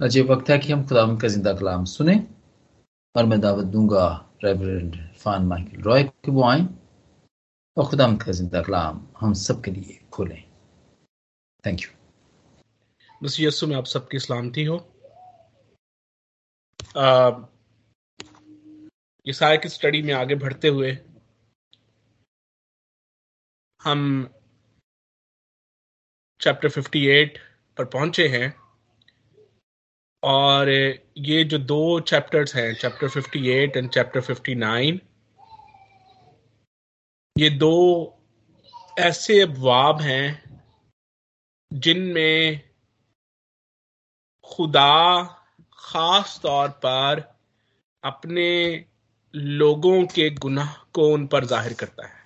आज ये वक्त है कि हम खुदा का ज़िंदा कलाम सुने और मैं दावत दूँगा रेवरेंड फान माइकल रॉय के वो आए और खुदा का ज़िंदा कलाम हम सब के लिए खोलें। थैंक यू बस यस्सु में आप सबकी सलामती हो। ये की स्टडी में आगे बढ़ते हुए हम चैप्टर 58 पर पहुँचे हैं। और ये जो दो चैप्टर्स हैं चैप्टर 58 एंड चैप्टर 59 ये दो ऐसे अबवाब हैं जिनमें खुदा खास तौर पर अपने लोगों के गुनाह को उन पर ज़ाहिर करता है।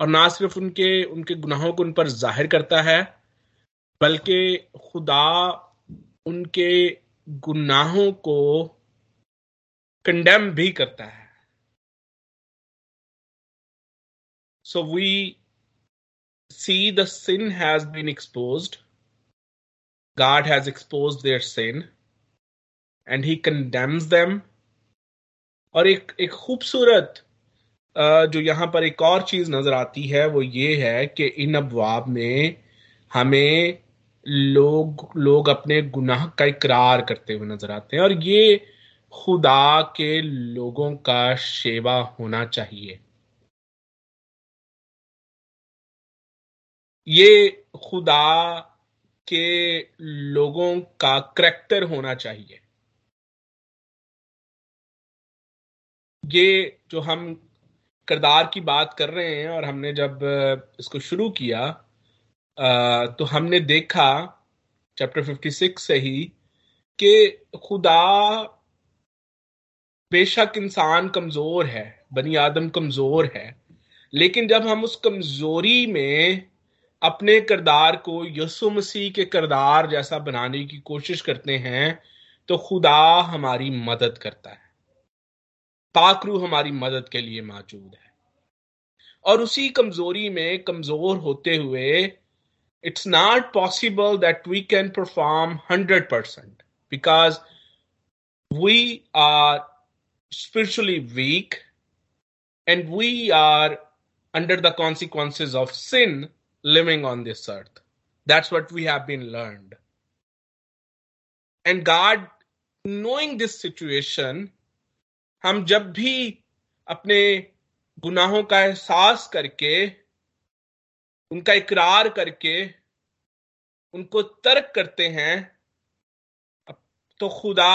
और ना सिर्फ़ उनके उनके गुनाहों को उन पर ज़ाहिर करता है बल्कि खुदा उनके गुनाहों को कंडेम भी करता है। So we see the sin has been exposed God has exposed their sin and he condemns them. और एक एक खूबसूरत जो यहाँ पर एक और चीज़ नज़र आती है वो ये है कि इन अबवाब में हमें लोग लोग अपने गुनाह का इकरार करते हुए नज़र आते हैं और ये खुदा के लोगों का सेवा होना चाहिए। ये खुदा के लोगों का करेक्टर होना चाहिए। ये जो हम किरदार की बात कर रहे हैं और हमने जब इसको शुरू किया तो हमने देखा चैप्टर 56 से ही कि खुदा बेशक इंसान कमज़ोर है, बनी आदम कमज़ोर है, लेकिन जब हम उस कमज़ोरी में अपने किरदार को यसु मसीह के किरदार जैसा बनाने की कोशिश करते हैं तो खुदा हमारी मदद करता है। पाकरू हमारी मदद के लिए मौजूद है। और उसी कमज़ोरी में कमज़ोर होते हुए it's not possible that we can perform 100% because we are spiritually weak and we are under the consequences of sin living on this earth. That's what we have been learned. And God, knowing this situation, हम जब भी अपने गुनाहों का एहसास करके उनका इकरार करके उनको तर्क करते हैं तो खुदा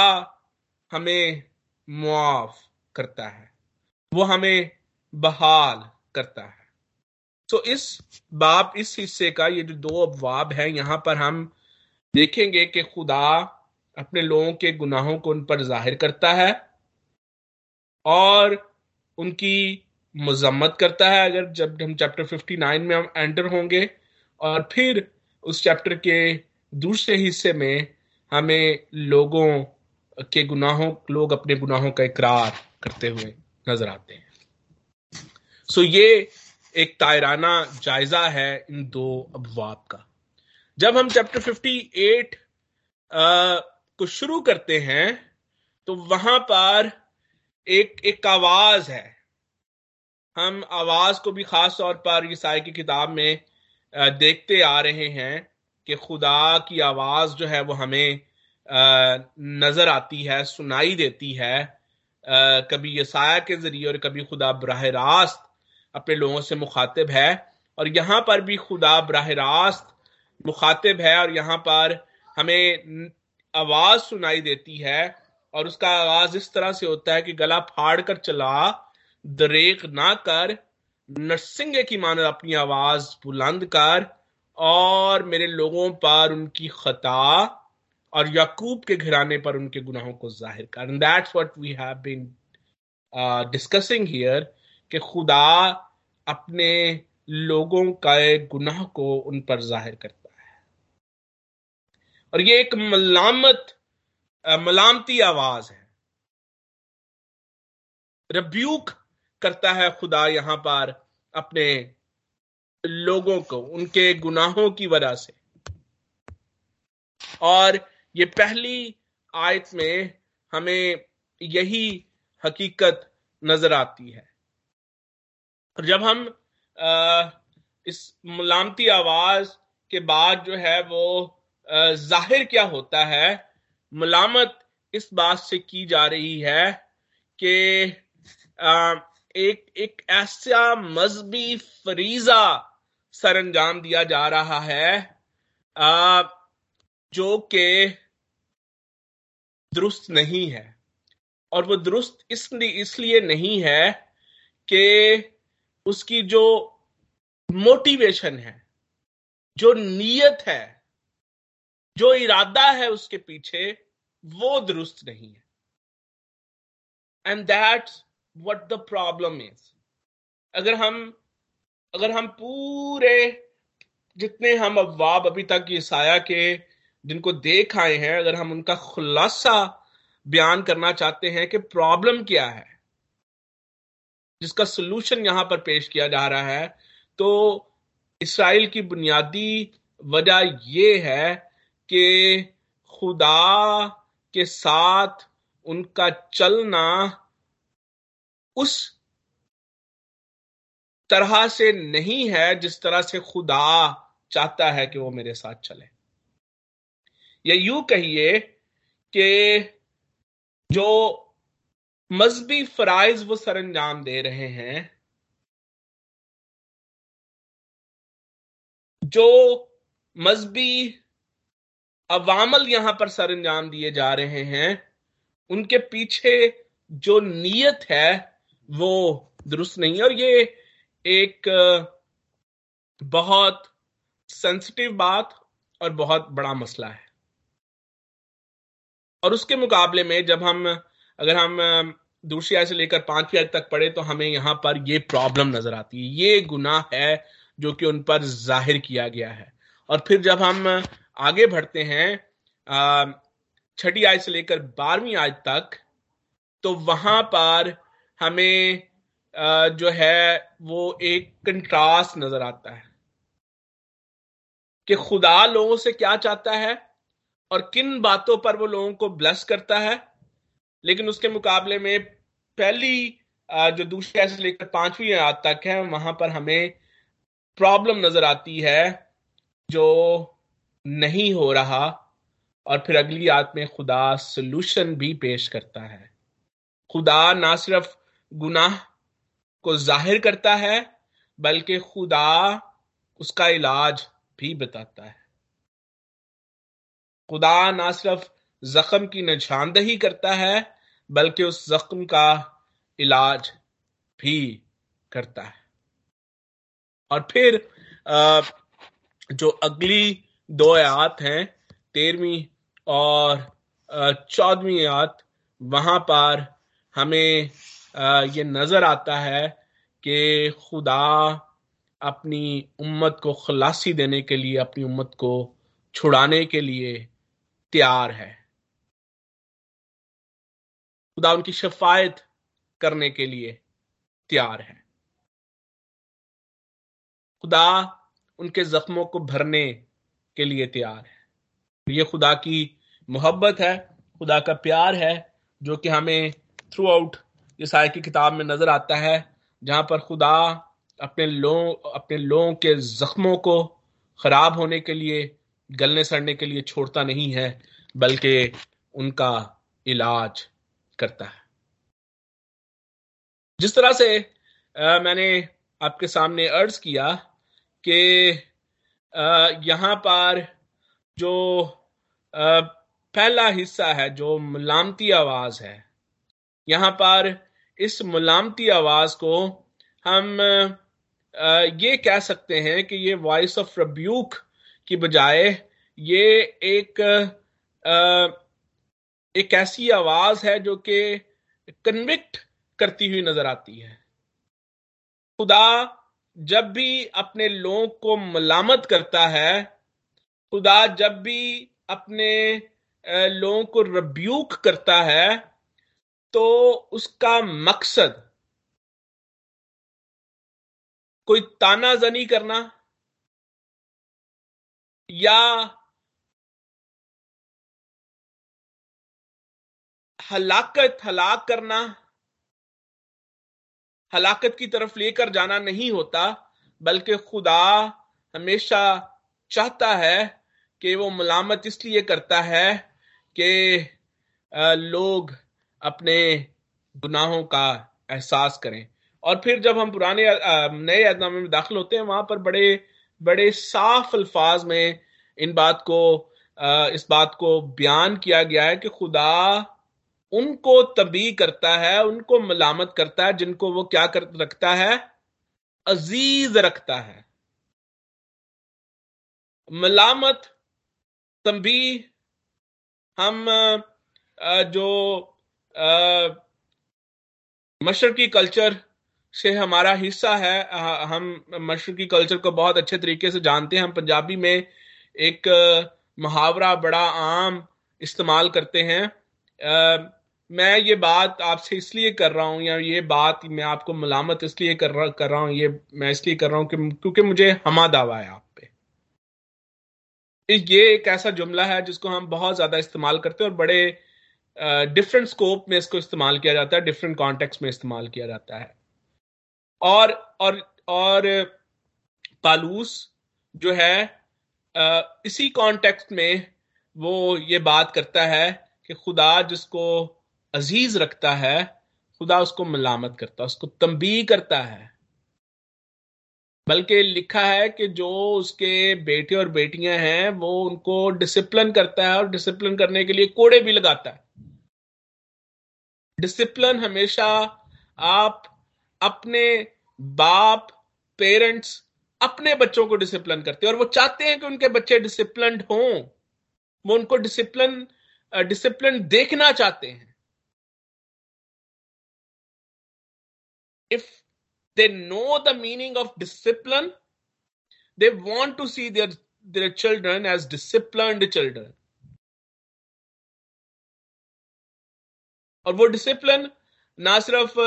हमें मुआफ करता है। वो हमें बहाल करता है। तो इस बाप, इस हिस्से का ये जो दो अबवाब है, यहाँ पर हम देखेंगे कि खुदा अपने लोगों के गुनाहों को उन पर ज़ाहिर करता है और उनकी मजम्मत करता है अगर जब हम चैप्टर 59 में हम एंटर होंगे और फिर उस चैप्टर के दूसरे हिस्से में हमें लोगों के गुनाहों लोग अपने गुनाहों का इकरार करते हुए नज़र आते हैं। सो ये एक तायराना जायजा है इन दो अबवाब का। जब हम चैप्टर 58 आ, को शुरू करते हैं तो वहाँ पर एक एक आवाज़ है। हम आवाज़ को भी खास तौर पर ईसाई की किताब में देखते आ रहे हैं कि खुदा की आवाज़ जो है वो हमें नज़र आती है, सुनाई देती है। कभी यसाया के ज़रिए और कभी खुदा बराह रास्त अपने लोगों से मुखातिब है और यहाँ पर भी खुदा बराह रास्त मुखातिब है और यहाँ पर हमें आवाज़ सुनाई देती है और उसका आवाज़ इस तरह से होता है कि गला फाड़ कर चला दरेक ना कर नरसिंगे की मानद अपनी आवाज़ बुलंद कर, और मेरे लोगों पर उनकी खता और यकूब के घराने पर उनके गुनाहों को ज़ाहिर कर। That's what we have been discussing here कि खुदा अपने लोगों का गुनाह को उन पर ज़ाहिर करता है। और ये एक मलामत मलामती आवाज़ है। रब्यूक करता है खुदा यहाँ पर अपने लोगों को उनके गुनाहों की वजह से। और ये पहली आयत में हमें यही हकीकत नज़र आती है। जब हम आ, इस मुलामती आवाज़ के बाद जो है वो ज़ाहिर क्या होता है मुलामत इस बात से की जा रही है कि एक एक ऐसा मजहबी फरीजा सर अंजाम दिया जा रहा है जो कि दुरुस्त नहीं है। और वो दुरुस्त इसलिए इसलिए नहीं है कि उसकी जो मोटिवेशन है, जो नीयत है, जो इरादा है उसके पीछे, वो दुरुस्त नहीं है। And that's what the problem is अगर हम अगर हम पूरे जितने हम अफवाब अभी तक ये साया के, जिनको देख आए हैं, अगर हम उनका खुलासा बयान करना चाहते हैं कि प्रॉब्लम क्या है, जिसका सोल्यूशन यहाँ पर पेश किया जा रहा है तो इसराइल की बुनियादी वजह यह है कि खुदा के साथ उनका चलना उस तरह से नहीं है जिस तरह से खुदा चाहता है कि वो मेरे साथ चले। या यूँ कहिए कि जो मजहबी फराइज वो सर अंजाम दे रहे हैं, जो मजहबी अवामल यहाँ पर सर अंजाम दिए जा रहे हैं, उनके पीछे जो नीयत है वो दुरुस्त नहीं है। और ये एक बहुत सेंसिटिव बात और बहुत बड़ा मसला है। और उसके मुकाबले में जब हम, अगर हम दूसरी आय से लेकर पांचवी आय तक पढ़े तो हमें यहाँ पर ये प्रॉब्लम नज़र आती है। ये गुनाह है जो कि उन पर ज़ाहिर किया गया है। और फिर जब हम आगे बढ़ते हैं छठी आय से लेकर बारहवीं आय तक तो वहाँ पर हमें जो है, वो एक कंट्रास्ट नज़र आता है कि खुदा लोगों से क्या चाहता है और किन बातों पर वो लोगों को ब्लस करता है। लेकिन उसके मुकाबले में पहली जो दूसरी ऐसे लेकर पांचवी आयत तक है, वहाँ पर हमें प्रॉब्लम नज़र आती है जो नहीं हो रहा और फिर अगली आयत में खुदा सोल्यूशन भी पेश करता है। खुदा ना सिर्फ़ गुनाह को ज़ाहिर करता है, बल्कि खुदा उसका इलाज भी बताता है। खुदा ना सिर्फ़ जख्म की निशानदही करता है, बल्कि उस जख्म का इलाज भी करता है। और फिर जो अगली दो आयात हैं, तेरहवीं और चौदहवीं आयात, वहाँ पर हमें ये नज़र आता है कि खुदा अपनी उम्मत को खलासी देने के लिए, अपनी उम्मत को छुड़ाने के लिए तैयार है। खुदा उनकी शफायत करने के लिए तैयार है। खुदा उनके जख्मों को भरने के लिए तैयार है। ये खुदा की मोहब्बत है, खुदा का प्यार है, जो कि हमें थ्रू आउट ईसाई की किताब में नज़र आता है जहाँ पर खुदा अपने लोग अपने लोगों के जख्मों को खराब होने के लिए गलने सड़ने के लिए छोड़ता नहीं है बल्कि उनका इलाज करता है। जिस तरह से आ, मैंने आपके सामने अर्ज़ किया कि यहाँ पर जो आ, पहला हिस्सा है जो मलामती आवाज़ है यहाँ पर इस मलामती आवाज़ को हम ये कह सकते हैं कि ये वॉइस ऑफ़ रब्यूक की बजाय ये एक एक ऐसी आवाज़ है जो कि कन्विक्ट करती हुई नज़र आती है। खुदा जब भी अपने लोगों को मलामत करता है, खुदा जब भी अपने लोगों को रब्यूक करता है तो उसका मकसद कोई तानाजनी करना या हलाकत हलाक करना, हलाकत की तरफ़ लेकर जाना नहीं होता, बल्कि खुदा हमेशा चाहता है कि वो मलामत इसलिए करता है कि लोग अपने गुनाहों का एहसास करें। और फिर जब हम पुराने नए ऐदनामे में दाखिल होते हैं, वहाँ पर बड़े बड़े साफ़ अल्फाज में इन बात को इस बात को बयान किया गया है कि खुदा उनको तबी करता है, उनको मलामत करता है, जिनको वो क्या कर, रखता है? अज़ीज़ रखता है। मलामत, तंबी, हम जो मशरकी कल्चर से हमारा हिस्सा है। हम मशरकी कल्चर को बहुत अच्छे तरीके से जानते हैं। हम पंजाबी में एक मुहावरा बड़ा आम इस्तेमाल करते हैं। आ, मैं ये बात आपसे इसलिए कर रहा हूँ या ये बात मैं आपको मलामत इसलिए कर रहा कर रहा हूँ ये मैं इसलिए कर रहा हूँ क्योंकि मुझे हमा दावा है आप पे। ये एक ऐसा जुमला है जिसको हम बहुत ज़्यादा इस्तेमाल करते हैं और बड़े डिफरेंट स्कोप में इसको इस्तेमाल किया जाता है डिफरेंट कॉन्टेक्स्ट में इस्तेमाल किया जाता है। और और और पालूस जो है इसी कॉन्टेक्स्ट में वो ये बात करता है कि खुदा जिसको अज़ीज़ रखता है, खुदा उसको मलामत करता है, उसको तंबी करता है। बल्कि लिखा है कि जो उसके बेटे और बेटियाँ हैं, वो उनको डिसिप्लिन करता है और डिसिप्लिन करने के लिए कोड़े भी लगाता है। डिसिप्लिन हमेशा आप अपने बाप पेरेंट्स अपने बच्चों को डिसिप्लिन करते हैं और वो चाहते हैं कि उनके बच्चे डिसिप्लिन हों। वो उनको डिसिप्लिन डिसिप्लिन देखना चाहते हैं। If they know the meaning of discipline they want to see their their children as discipline children और वो डिसिप्लिन ना सिर्फ़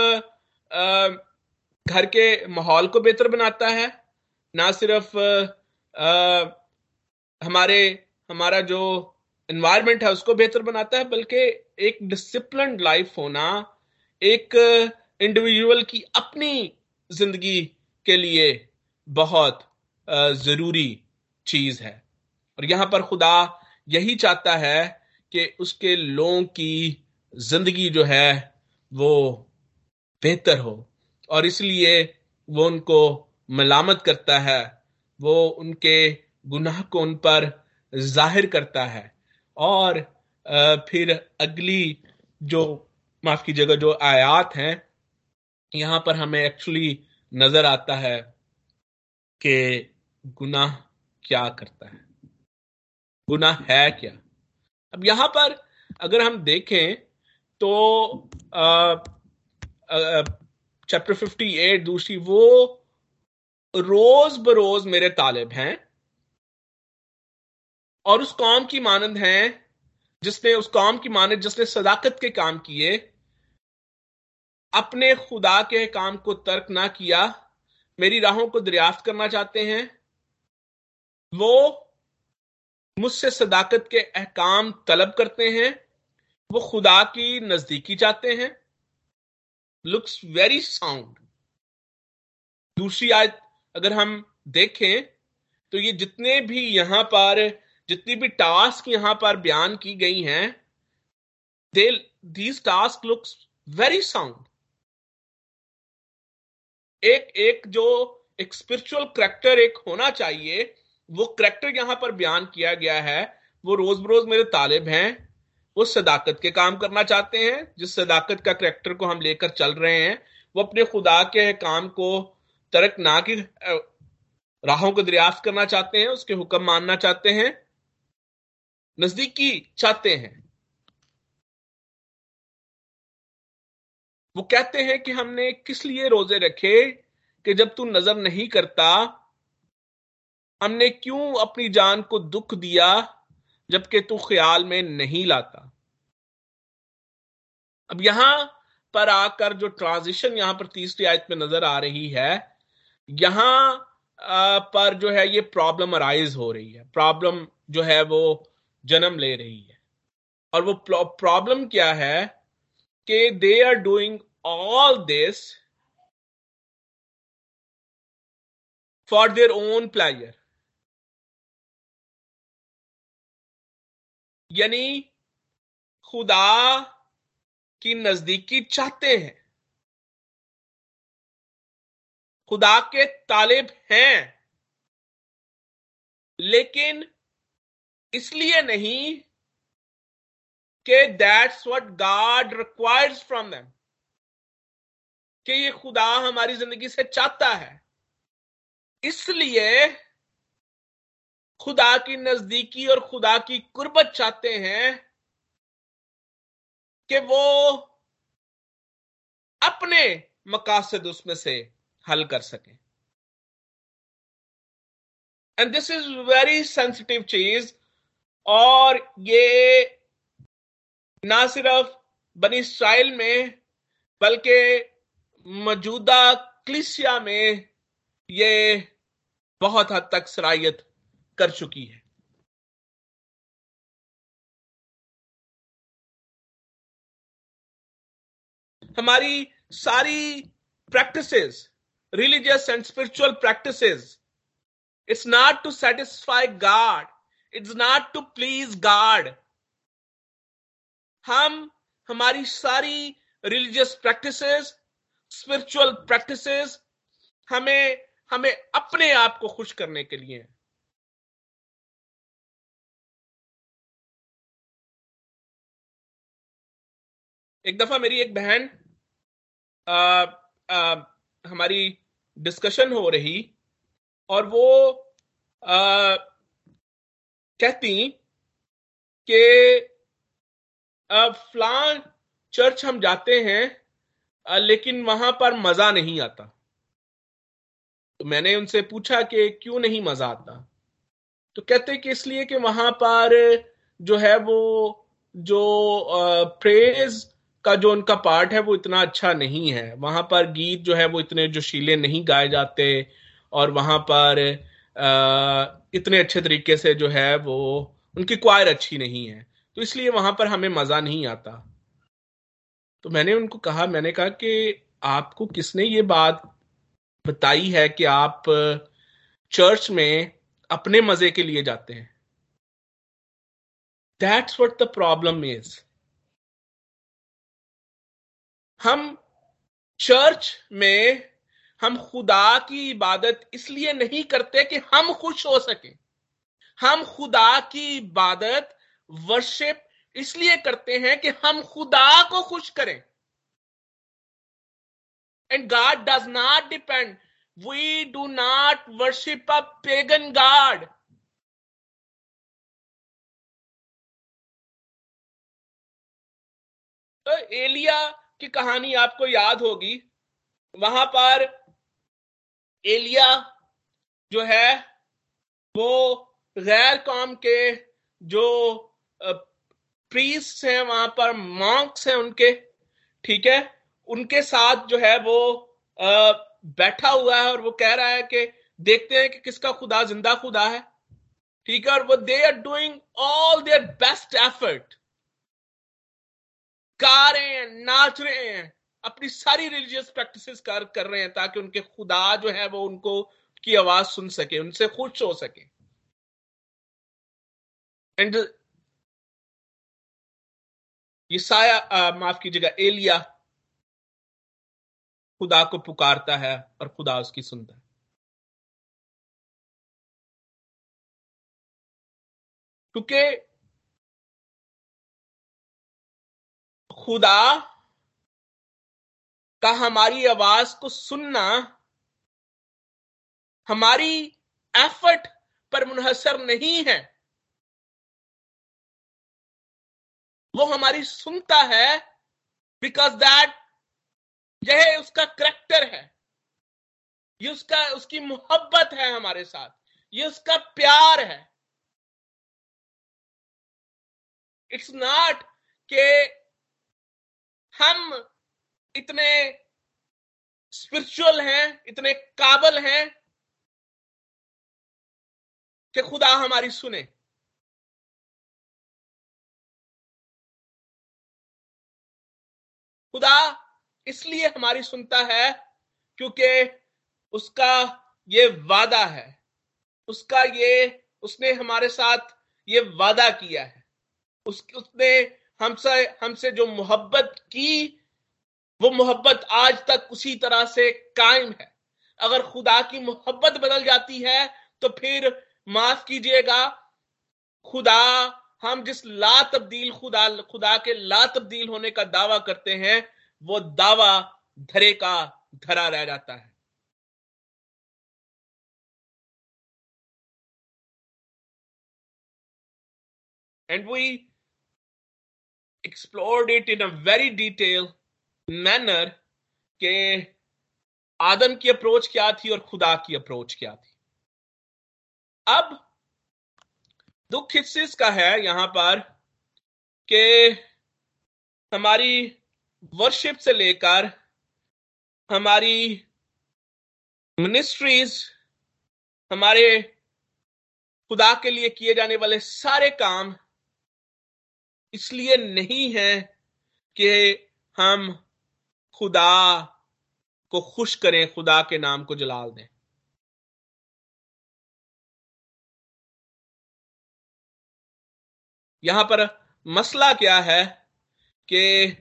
घर के माहौल को बेहतर बनाता है, ना सिर्फ़ हमारे, हमारा जो एनवायरमेंट है उसको बेहतर बनाता है, बल्कि एक डिसिप्लिन लाइफ होना, एक इंडिविजुअल की अपनी ज़िंदगी के लिए बहुत ज़रूरी चीज़ है। और यहाँ पर खुदा यही चाहता है कि उसके लोगों की ज़िंदगी जो है, वो बेहतर हो। और इसलिए वो उनको मलामत करता है, वो उनके गुनाह को उन पर ज़ाहिर करता है। और फिर अगली जो, माफ़ कीजिएगा, जो आयात हैं, यहाँ पर हमें एक्चुअली नज़र आता है कि गुनाह क्या करता है। गुनाह है क्या? अब यहाँ पर अगर हम देखें तो चैप्टर फिफ्टी एट दूसरी वो रोज बरोज मेरे तालिब हैं, और उस कौम की मानंद हैं, जिसने, उस कौम की मानद जिसने सदाकत के काम किए, अपने खुदा के काम को तर्क ना किया, मेरी राहों को दरियाफ्त करना चाहते हैं, वो मुझसे सदाकत के अहकाम तलब करते हैं वो खुदा की नजदीकी चाहते हैं। लुक्स वेरी साउंड दूसरी आयत अगर हम देखें तो ये जितने भी यहाँ पर, जितनी भी टास्क यहाँ पर बयान की गई हैं they these task looks very sound एक एक जो एक स्पिरिचुअल करेक्टर एक होना चाहिए, वो करेक्टर यहाँ पर बयान किया गया है, वो रोज बरोज मेरे तालिब हैं। वो सदाकत के काम करना चाहते हैं, जिस सदाकत का करेक्टर को हम लेकर चल रहे हैं, वो अपने खुदा के काम को तरक ना की राहों को दरियाफ्त करना चाहते हैं, उसके हुक्म मानना चाहते हैं, नजदीकी चाहते हैं। वो कहते हैं कि हमने किस लिए रोज़े रखे कि जब तू नज़र नहीं करता, हमने क्यों अपनी जान को दुख दिया जबकि तू ख्याल में नहीं लाता। अब यहाँ पर आकर जो ट्रांजिशन यहाँ पर तीसरी आयत में नज़र आ रही है, यहाँ पर जो है ये प्रॉब्लम अराइज हो रही है। प्रॉब्लम जो है वो जन्म ले रही है। और वो प्रॉब्लम क्या है कि they are doing all this for their own pleasure यानी खुदा की नजदीकी चाहते हैं। खुदा के तालिब हैं, लेकिन इसलिए नहीं कि that's what God requires from them कि ये खुदा हमारी ज़िंदगी से चाहता है। इसलिए खुदा की नजदीकी और खुदा की कुर्बत चाहते हैं कि वो अपने मकासद उसमें से हल कर सकें। And this is very sensitive चीज़, और ये ना सिर्फ़ बनी इसराइल में, बल्कि मौजूदा क्लिसिया में ये बहुत हद तक सरायत कर चुकी है। हमारी सारी practices religious and spiritual practices it's not to satisfy God it's not to please God हम, हमारी सारी रिलीजियस प्रैक्टिसेस स्पिरिचुअल प्रैक्टिसेस हमें हमें अपने आप को खुश करने के लिए है एक दफ़ा मेरी एक बहन हमारी डिस्कशन हो रही और वो आ, कहती कि फलान चर्च हम जाते हैं आ, लेकिन वहाँ पर मज़ा नहीं आता। तो मैंने उनसे पूछा कि क्यों नहीं मज़ा आता? तो कहते कि इसलिए कि वहाँ पर जो है वो जो प्रेज का जो उनका पार्ट है वो इतना अच्छा नहीं है। वहाँ पर गीत जो है वो इतने जोशीले नहीं गाए जाते और वहाँ पर आ, इतने अच्छे तरीके से जो है वो उनकी क्वायर अच्छी नहीं है। तो इसलिए वहाँ पर हमें मज़ा नहीं आता। तो मैंने उनको कहा मैंने कहा कि आपको किसने ये बात बताई है कि आप चर्च में अपने मज़े के लिए जाते हैं? That's what the problem is हम चर्च में हम खुदा की इबादत इसलिए नहीं करते कि हम खुश हो सके। हम खुदा की इबादत वर्शिप इसलिए करते हैं कि हम खुदा को खुश करें। And God does not depend we do not worship a pagan God Elia की कहानी आपको याद होगी। वहाँ पर एलिया जो है, वो गैर कौम के जो प्रीस हैं, वहाँ पर मॉन्क्स हैं उनके, ठीक है? उनके साथ जो है वो बैठा हुआ है और वो कह रहा है कि देखते हैं कि किसका खुदा ज़िंदा खुदा है। ठीक है? और वो they are doing all their best effort गा रहे हैं, नाच रहे हैं, अपनी सारी रिलीजियस प्रैक्टिसेस कर कर रहे हैं ताकि उनके खुदा जो है वो उनको की आवाज़ सुन सके, उनसे खुश हो सके। एंड ये साया माफ़ कीजिएगा, एलिया खुदा को पुकारता है और खुदा उसकी सुनता है। क्योंकि खुदा, का हमारी आवाज़ को सुनना, हमारी एफर्ट पर मुनहसर नहीं है। वो हमारी सुनता है बिकॉज़ दैट यह उसका करेक्टर है। ये उसका, उसकी मोहब्बत है हमारे साथ। ये उसका प्यार है। इट्स नॉट के हम इतने स्पिरिचुअल हैं इतने काबल हैं कि खुदा हमारी सुने। खुदा इसलिए हमारी सुनता है क्योंकि उसका ये वादा है। उसका ये उसने हमारे साथ ये वादा किया है। उस, उसने हमसे हमसे जो मोहब्बत की, वो मोहब्बत आज तक उसी तरह से कायम है। अगर खुदा की मोहब्बत बदल जाती है तो फिर माफ़ कीजिएगा। खुदा, हम जिस ला तब्दील खुदा खुदा के ला तब्दील होने का दावा करते हैं, वो दावा धरे का धरा रह जाता है। And we explored it in a very detail manner के आदम की अप्रोच क्या थी और खुदा की अप्रोच क्या थी। अब दुख इस का है यहाँ पर कि हमारी वर्शिप से लेकर हमारी मिनिस्ट्रीज हमारे खुदा के लिए किए जाने वाले सारे काम इसलिए नहीं है कि हम खुदा को खुश करें, खुदा के नाम को जलाल दें। यहाँ पर मसला क्या है कि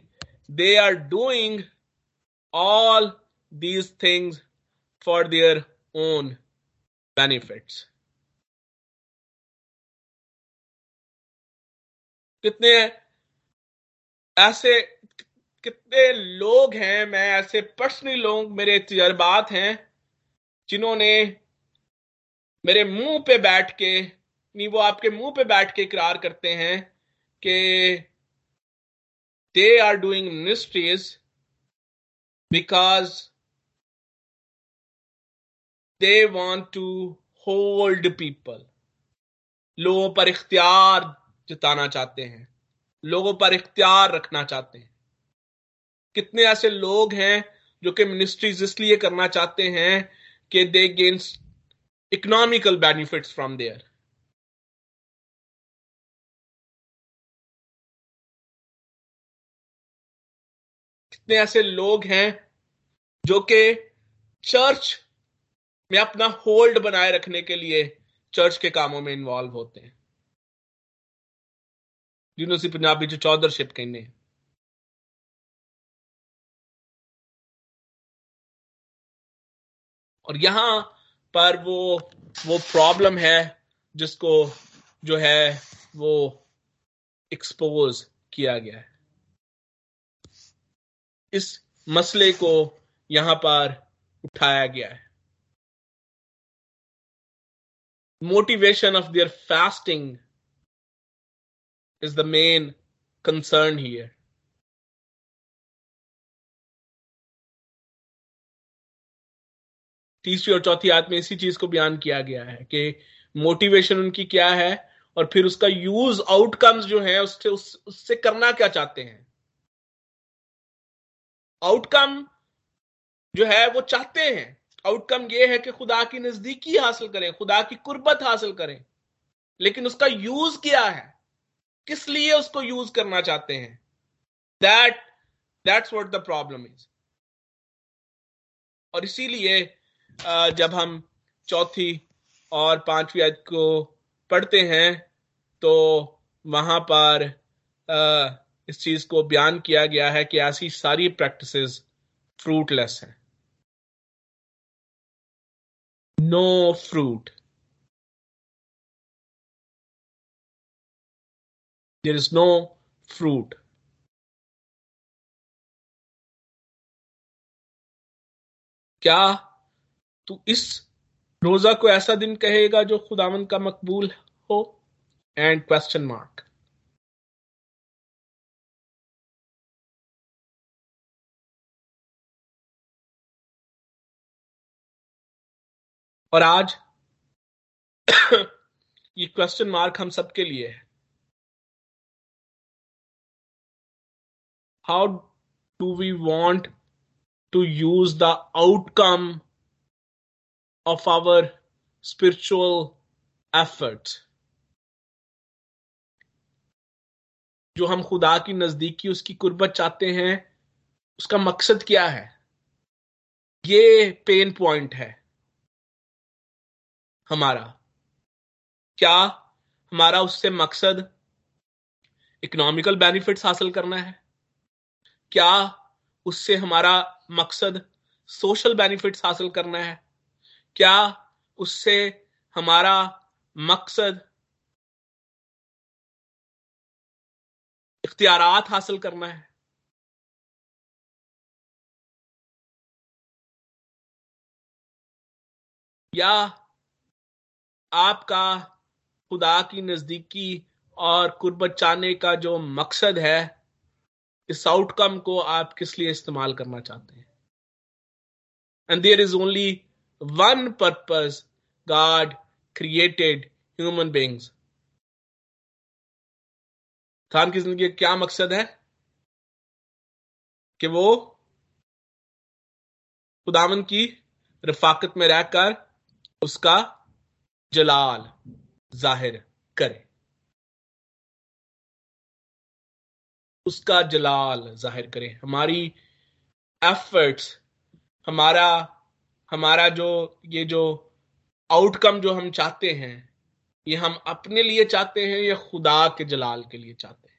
they are doing all these things for their own benefits कितने ऐसे, कितने लोग हैं, मैं ऐसे पर्सनली लोग, मेरे तजर्बात हैं, जिन्होंने मेरे मुँह पे बैठ के, नहीं, वो आपके मुँह पे बैठ के इकरार करते हैं कि they are doing ministries because they want to hold people लोगों पर इख्तियार जताना चाहते हैं, लोगों पर इख्तियार रखना चाहते हैं। कितने ऐसे लोग हैं जो कि मिनिस्ट्रीज इसलिए करना चाहते हैं कि they gains economical benefits from their कितने ऐसे लोग हैं जो कि चर्च में अपना होल्ड बनाए रखने के लिए चर्च के कामों में इन्वॉल्व होते हैं। यूनिवर्सिटी पंजाबी जो चौधरशिप कहने और यहाँ पर वो वो प्रॉब्लम है जिसको जो है वो एक्सपोज किया गया है। इस मसले को यहाँ पर उठाया गया है। Motivation of their fasting is the main concern here तीसरी और चौथी आयत में इसी चीज़ को बयान किया गया है कि मोटिवेशन उनकी क्या है और फिर उसका यूज़ आउटकम्स जो है उससे उस, उससे करना क्या चाहते हैं। आउटकम जो है वो चाहते हैं। आउटकम ये है कि खुदा की नजदीकी हासिल करें खुदा की कुर्बत हासिल करें। लेकिन उसका यूज़ क्या है? किस लिए उसको यूज़ करना चाहते हैं? That that's what the problem is और इसीलिए जब हम चौथी और पांचवी आयत को पढ़ते हैं तो वहाँ पर इस चीज़ को बयान किया गया है कि ऐसी सारी प्रैक्टिसेस फ्रूटलेस हैं। No fruit there is no fruit क्या तू इस रोजा को ऐसा दिन कहेगा जो खुदावन का मकबूल हो? एंड क्वेश्चन मार्क और आज ये क्वेश्चन मार्क हम सबके लिए है। How do we want to use the outcome of our spiritual efforts जो हम खुदा की नजदीकी उसकी कुर्बत चाहते हैं, उसका मकसद क्या है? ये पेन पॉइंट है हमारा। क्या हमारा उससे मकसद इकोनॉमिकल बेनिफिट्स हासिल करना है? क्या उससे हमारा मकसद सोशल बेनिफिट्स हासिल करना है? क्या उससे हमारा मकसद इख्तियारात हासिल करना है? या आपका खुदा की नजदीकी और कुर्बत चाहने का जो मकसद है इस आउटकम को आप किस लिए इस्तेमाल करना चाहते हैं? And there is only one purpose God created human beings Khan की ज़िंदगी का क्या मकसद है? कि वो खुदावन की रफाकत में रहकर उसका जलाल ज़ाहिर करे। उसका जलाल ज़ाहिर करे। हमारी एफर्ट्स हमारा हमारा जो, ये जो आउटकम जो हम चाहते हैं, ये हम अपने लिए चाहते हैं या खुदा के जलाल के लिए चाहते हैं?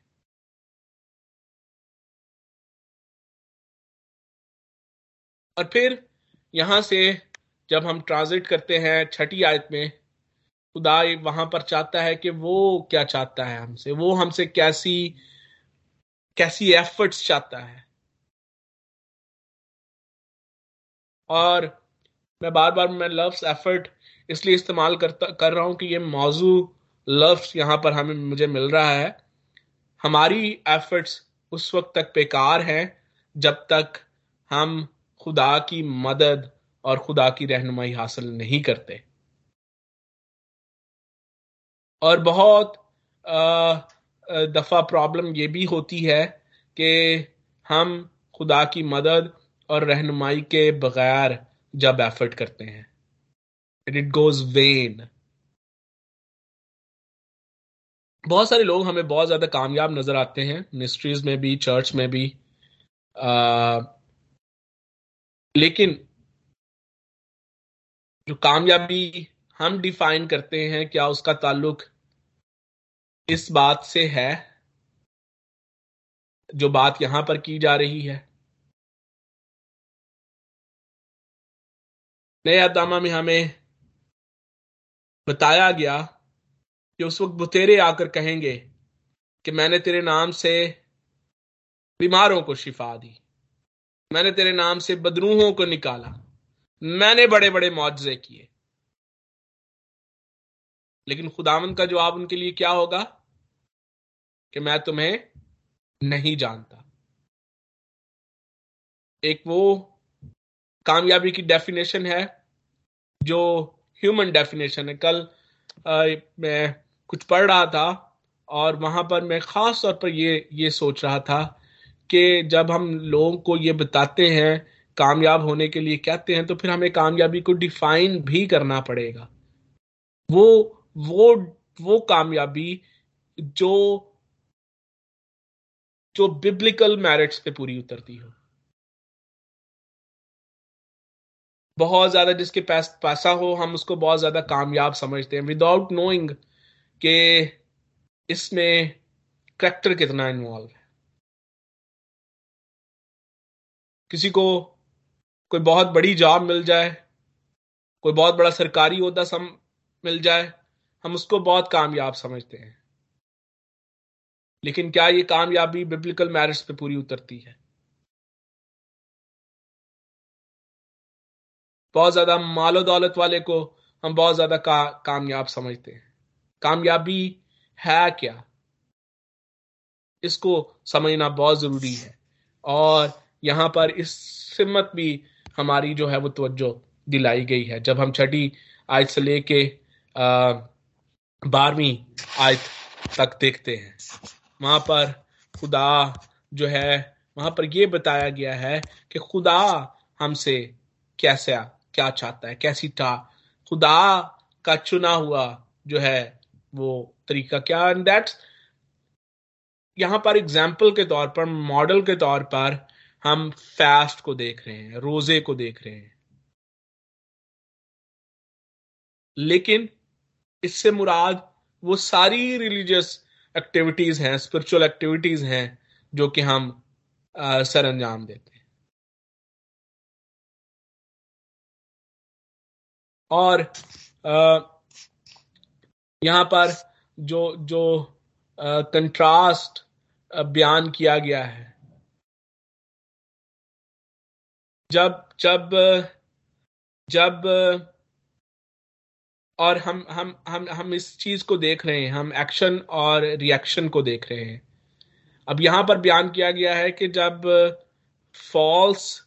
और फिर यहाँ से जब हम ट्रांजिट करते हैं छठी आयत में, खुदा वहाँ पर चाहता है कि वो क्या चाहता है हमसे, वो हमसे कैसी कैसी एफर्ट्स चाहता है। और मैं बार बार मैं लव्स एफर्ट इसलिए इस्तेमाल करता, कर रहा हूँ कि ये मौजू लफ्स यहाँ पर हमें, मुझे मिल रहा है। हमारी एफर्ट्स उस वक्त तक बेकार हैं जब तक हम खुदा की मदद और खुदा की रहनुमाई हासिल नहीं करते। और बहुत दफ़ा प्रॉब्लम ये भी होती है कि हम खुदा की मदद और रहनुमाई के बगैर जब एफर्ट करते हैं। इट गोज वेन बहुत सारे लोग हमें बहुत ज़्यादा कामयाब नज़र आते हैं मिनिस्ट्रीज में भी चर्च में भी। आ, लेकिन जो कामयाबी हम डिफाइन करते हैं क्या उसका ताल्लुक इस बात से है जो बात यहाँ पर की जा रही है। नए अदामा में हमें बताया गया कि उस वक्त बुतेरे आकर कहेंगे कि मैंने तेरे नाम से बीमारों को शिफा दी, मैंने तेरे नाम से बदरूहों को निकाला, मैंने बड़े बड़े मुआवजे किए। लेकिन खुदावन का जवाब उनके लिए क्या होगा? कि मैं तुम्हें नहीं जानता। एक वो कामयाबी की डेफिनेशन है जो ह्यूमन डेफिनेशन है। कल आ, मैं कुछ पढ़ रहा था और वहाँ पर मैं खास तौर पर ये ये सोच रहा था कि जब हम लोगों को ये बताते हैं कामयाब होने के लिए कहते हैं तो फिर हमें कामयाबी को डिफाइन भी करना पड़ेगा। वो वो वो कामयाबी जो जो बिब्लिकल मैरिट्स पे पूरी उतरती हो। बहुत ज़्यादा जिसके पास पैसा हो, हम उसको बहुत ज़्यादा कामयाब समझते हैं विदाउट नोइंग कि इसमें करेक्टर कितना इन्वॉल्व है। किसी को कोई बहुत बड़ी जॉब मिल जाए, कोई बहुत बड़ा सरकारी होता सम मिल जाए, हम उसको बहुत कामयाब समझते हैं। लेकिन क्या ये कामयाबी बिब्लिकल मैरिज पे पूरी उतरती है? बहुत ज़्यादा मालो दौलत वाले को हम बहुत ज़्यादा का, कामयाब समझते हैं। कामयाबी है क्या? इसको समझना बहुत ज़रूरी है। और यहाँ पर इस सिमत भी हमारी जो है वो तवज्जो दिलाई गई है। जब हम छठी आयत से लेके अः बारहवीं आयत तक देखते हैं। वहाँ पर खुदा जो है, वहाँ पर यह बताया गया है कि खुदा हमसे कैसा, क्या चाहता है, कैसी था खुदा का चुना हुआ जो है, वो तरीका क्या? एंड दैट्स यहाँ पर एग्ज़ाम्पल के तौर पर मॉडल के तौर पर हम फास्ट को देख रहे हैं, रोज़े को देख रहे हैं। लेकिन इससे मुराद वो सारी रिलीजियस एक्टिविटीज़ हैं स्पिरिचुअल एक्टिविटीज़ हैं, जो कि हम सर अंजाम देते हैं। और यहाँ पर जो जो कंट्रास्ट बयान किया गया है। जब जब जब और हम हम हम हम इस चीज़ को देख रहे हैं, हम एक्शन और रिएक्शन को देख रहे हैं। अब यहाँ पर बयान किया गया है कि जब फॉल्स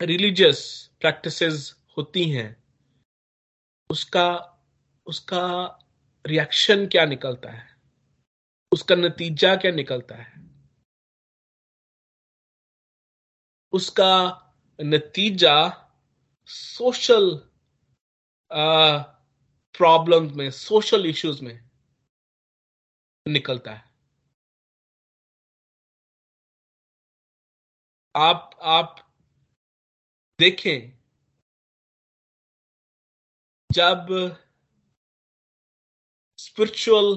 रिलीजियस प्रैक्टिसेस होती हैं, उसका उसका रिएक्शन क्या निकलता है? उसका नतीजा क्या निकलता है? उसका नतीजा सोशल प्रॉब्लम्स में सोशल इश्यूज़ में निकलता है। आप आप देखें, जब स्पिरिचुअल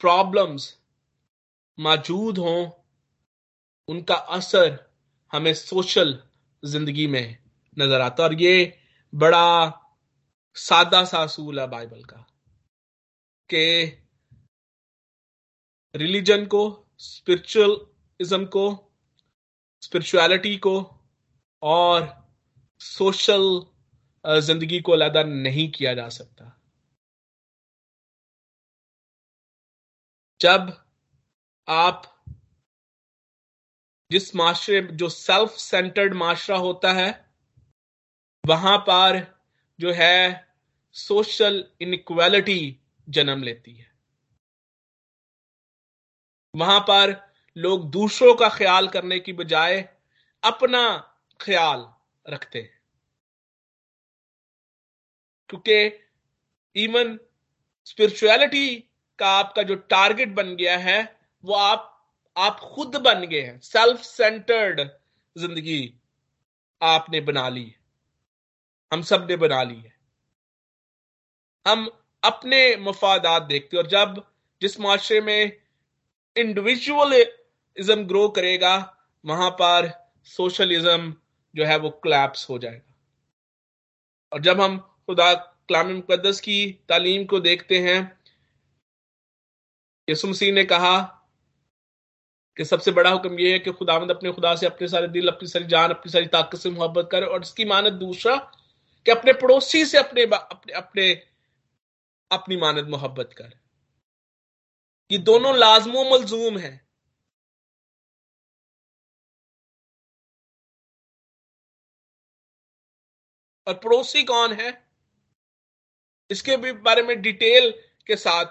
प्रॉब्लम्स मौजूद हों उनका असर हमें सोशल ज़िंदगी में नज़र आता और ये बड़ा सादा सा असूल है बाइबल का कि रिलीजन को, स्पिरिचुअलिज्म को, स्पिरिचुअलिटी को और सोशल ज़िंदगी को अलहदा नहीं किया जा सकता। जब आप जिस माशरे, जो सेल्फ सेंटर्ड माशरा होता है, वहाँ पर जो है सोशल इनक्वालिटी जन्म लेती है। वहाँ पर लोग दूसरों का ख्याल करने की बजाय अपना ख्याल रखते हैं। क्योंकि इवन स्पिरिचुअलिटी का आपका जो टारगेट बन गया है, वो आप आप खुद बन गए हैं। सेल्फ सेंटर्ड ज़िंदगी आपने बना ली है। हम सबने बना ली है। हम अपने मफादात देखते और जब जिस माशरे में इंडिविजुअलिज्म ग्रो करेगा, वहाँ पर सोशलिज्म जो है वो क्लैप्स हो जाएगा। और जब हम खुदा कलाम मुकदस की तालीम को देखते हैं यसु मसीह ने कहा कि सबसे बड़ा हुक्म यह है कि खुदावंद अपने खुदा से अपने सारे दिल, अपनी सारी जान, अपनी सारी ताकत से मोहब्बत करे और इसकी मानत दूसरा कि अपने पड़ोसी से अपने अपने अपने, अपनी मानत मोहब्बत कर। ये दोनों लाजमो मलजूम है। और पड़ोसी कौन है? इसके भी बारे में डिटेल के साथ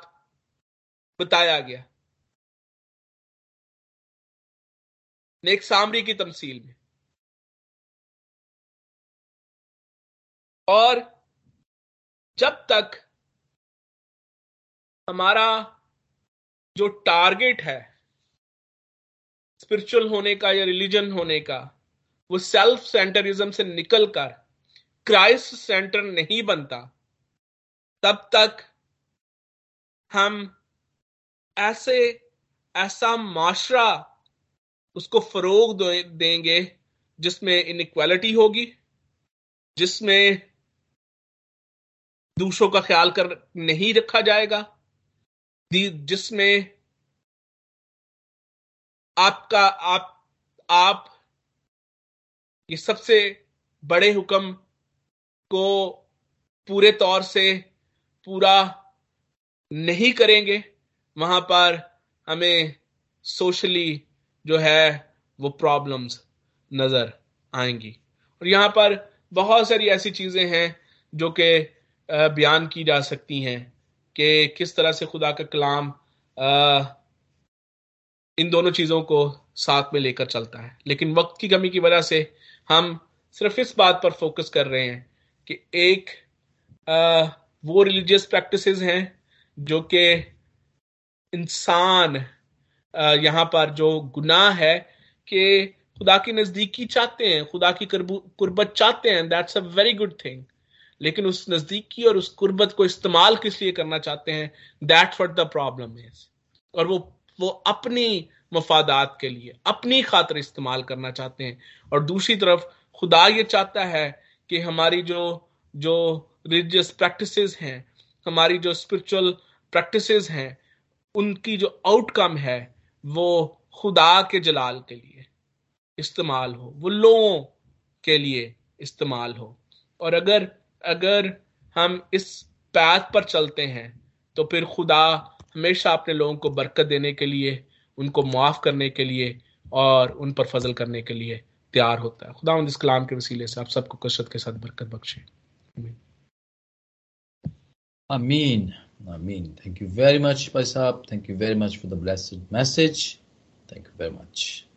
बताया गया। नेक सामरी की तमसील में। और जब तक हमारा जो टारगेट है, स्पिरिचुअल होने का या रिलीजन होने का, वो सेल्फ सेंटरिज्म से निकलकर क्राइस्ट सेंटर नहीं बनता, तब तक हम ऐसे, ऐसा माशरा उसको फरोग देंगे, जिसमें इनक्वालिटी होगी, जिसमें दूसरों का ख्याल कर नहीं रखा जाएगा जिसमें आपका, आप आप, ये सबसे बड़े हुक्म को पूरे तौर से पूरा नहीं करेंगे, वहाँ पर हमें सोशली जो है वो प्रॉब्लम्स नज़र आएँगी। और यहाँ पर बहुत सारी ऐसी चीज़ें हैं जो कि बयान की जा सकती हैं कि किस तरह से खुदा का कलाम इन दोनों चीज़ों को साथ में लेकर चलता है। लेकिन वक्त की कमी की वजह से हम सिर्फ़ इस बात पर फोकस कर रहे हैं कि एक वो रिलीजियस प्रैक्टिसेस हैं जो कि इंसान यहाँ पर जो गुनाह है कि खुदा की नजदीकी चाहते हैं, खुदा की कुर्बत चाहते हैं that's a very good thing लेकिन उस नजदीकी और उस कुर्बत को इस्तेमाल किस लिए करना चाहते हैं? That's what the problem is और वो वो अपनी मफादात के लिए, अपनी खातर इस्तेमाल करना चाहते हैं। और दूसरी तरफ़, खुदा ये चाहता है कि हमारी जो जो रिलीजियस प्रैक्टिसेस हैं, हमारी जो स्पिरिचुअल प्रैक्टिसेस हैं, उनकी जो आउटकम है वो खुदा के जलाल के लिए इस्तेमाल हो, वो लोगों के लिए इस्तेमाल हो। और अगर अगर हम इस पैथ पर चलते हैं तो फिर खुदा हमेशा अपने लोगों को बरकत देने के लिए, उनको मुआफ करने के लिए और उन पर फजल करने के लिए तैयार होता है। खुदा इस कलाम के वसीले से आप सबको कसरत के साथ बरकत बख्शे। Amin. Amin. Thank you very much, Paisab. Thank you very much for the blessed message. Thank you very much.